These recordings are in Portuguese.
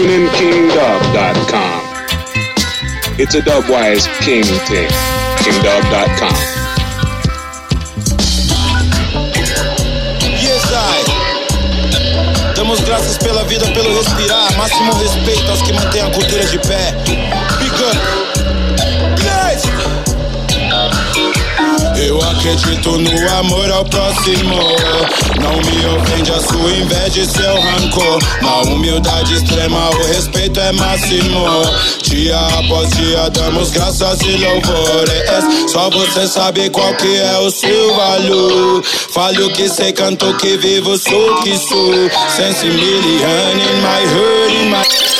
TuneInKingDub.com. It's a Dubwise King thing. KingDub.com. Damos graças pela vida, pelo respirar. Máximo respeito aos que mantêm a cultura de pé. Big up. Acredito no amor ao próximo. Não me ofende a sua inveja e seu rancor. Na humildade extrema, o respeito é máximo. Dia após dia, damos graças e louvores. Só você sabe qual que é o seu valor. Fale que sei, canto que vivo, sou que sou. Sense million in my heart, in my.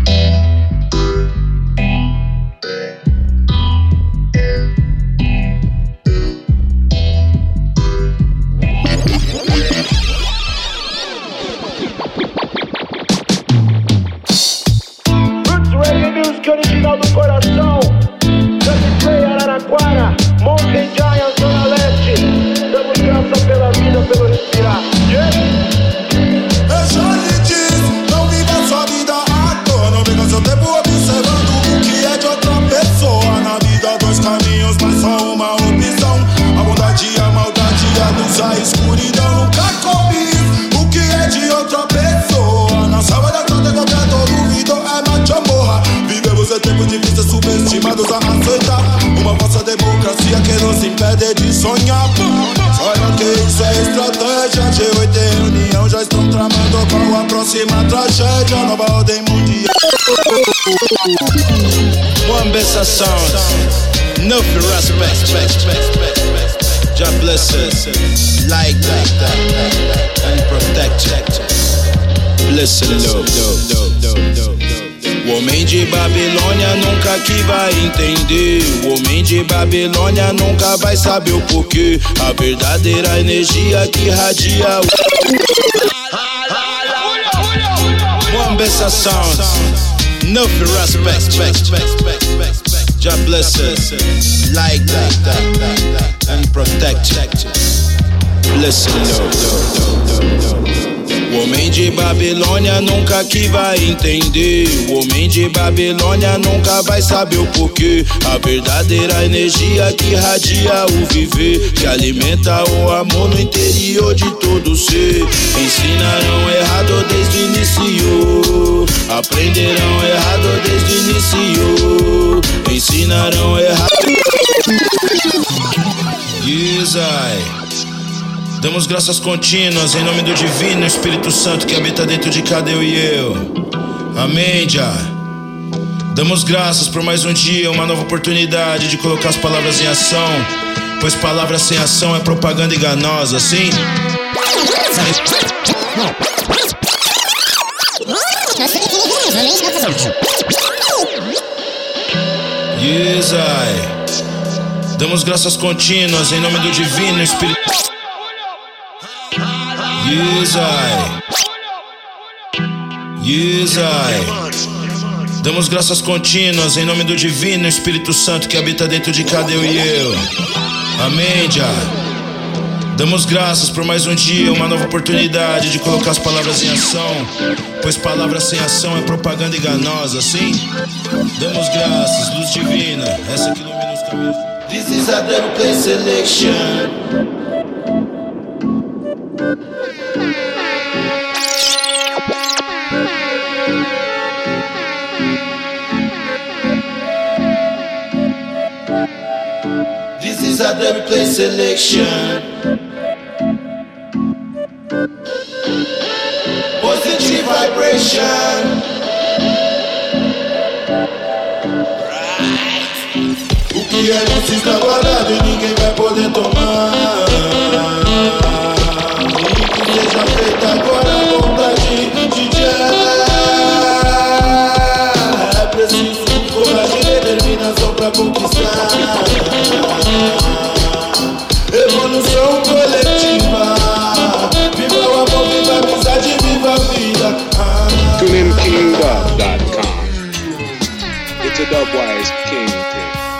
escuridão Nunca comi. O que é de outra pessoa? Na selva da trata, qualquer duvido é macho morra Vivemos em tempos difíceis, subestimados a aceitar. Uma falsa democracia que nos impede de sonhar. Saiba que isso é estratégia G8 e reunião já estão tramando qual a próxima tragédia. Nova ordem mundial. One best sound. No for respect. God bless us. Like that. And protect. Bless and love. O homem de Babilônia nunca que vai entender. O homem de Babilônia nunca vai saber o porquê. A verdadeira energia que radia o. One best sound. No for respect. God bless us. Like that. And protect. Bless and love. O homem de Babilônia nunca que vai entender. O homem de Babilônia nunca vai saber o porquê. A verdadeira energia que radia o viver, que alimenta o amor no interior de todo ser. Ensinaram errado desde o início, aprenderão errado. Ensinarão errado. I. Damos graças contínuas em nome do Divino Espírito Santo que habita dentro de cada eu e eu. Amém, já. Damos graças por mais um dia, uma nova oportunidade de colocar as palavras em ação, pois palavras sem ação é propaganda enganosa, sim? Yes, I. Damos graças contínuas em nome do Divino Espírito. Yes, I. Yes, I. Damos graças contínuas em nome do Divino Espírito Santo que habita dentro de cada eu e eu. Amém, já. Damos graças por mais um dia, uma nova oportunidade de colocar as palavras em ação, pois palavras sem ação é propaganda enganosa, sim? Damos graças, luz divina, essa que ilumina os caminhos. This is a play selection. This is a play selection. O que é nosso está guardado e ninguém vai poder tomar TuneInKingDub.com. It's a Dubwise King thing.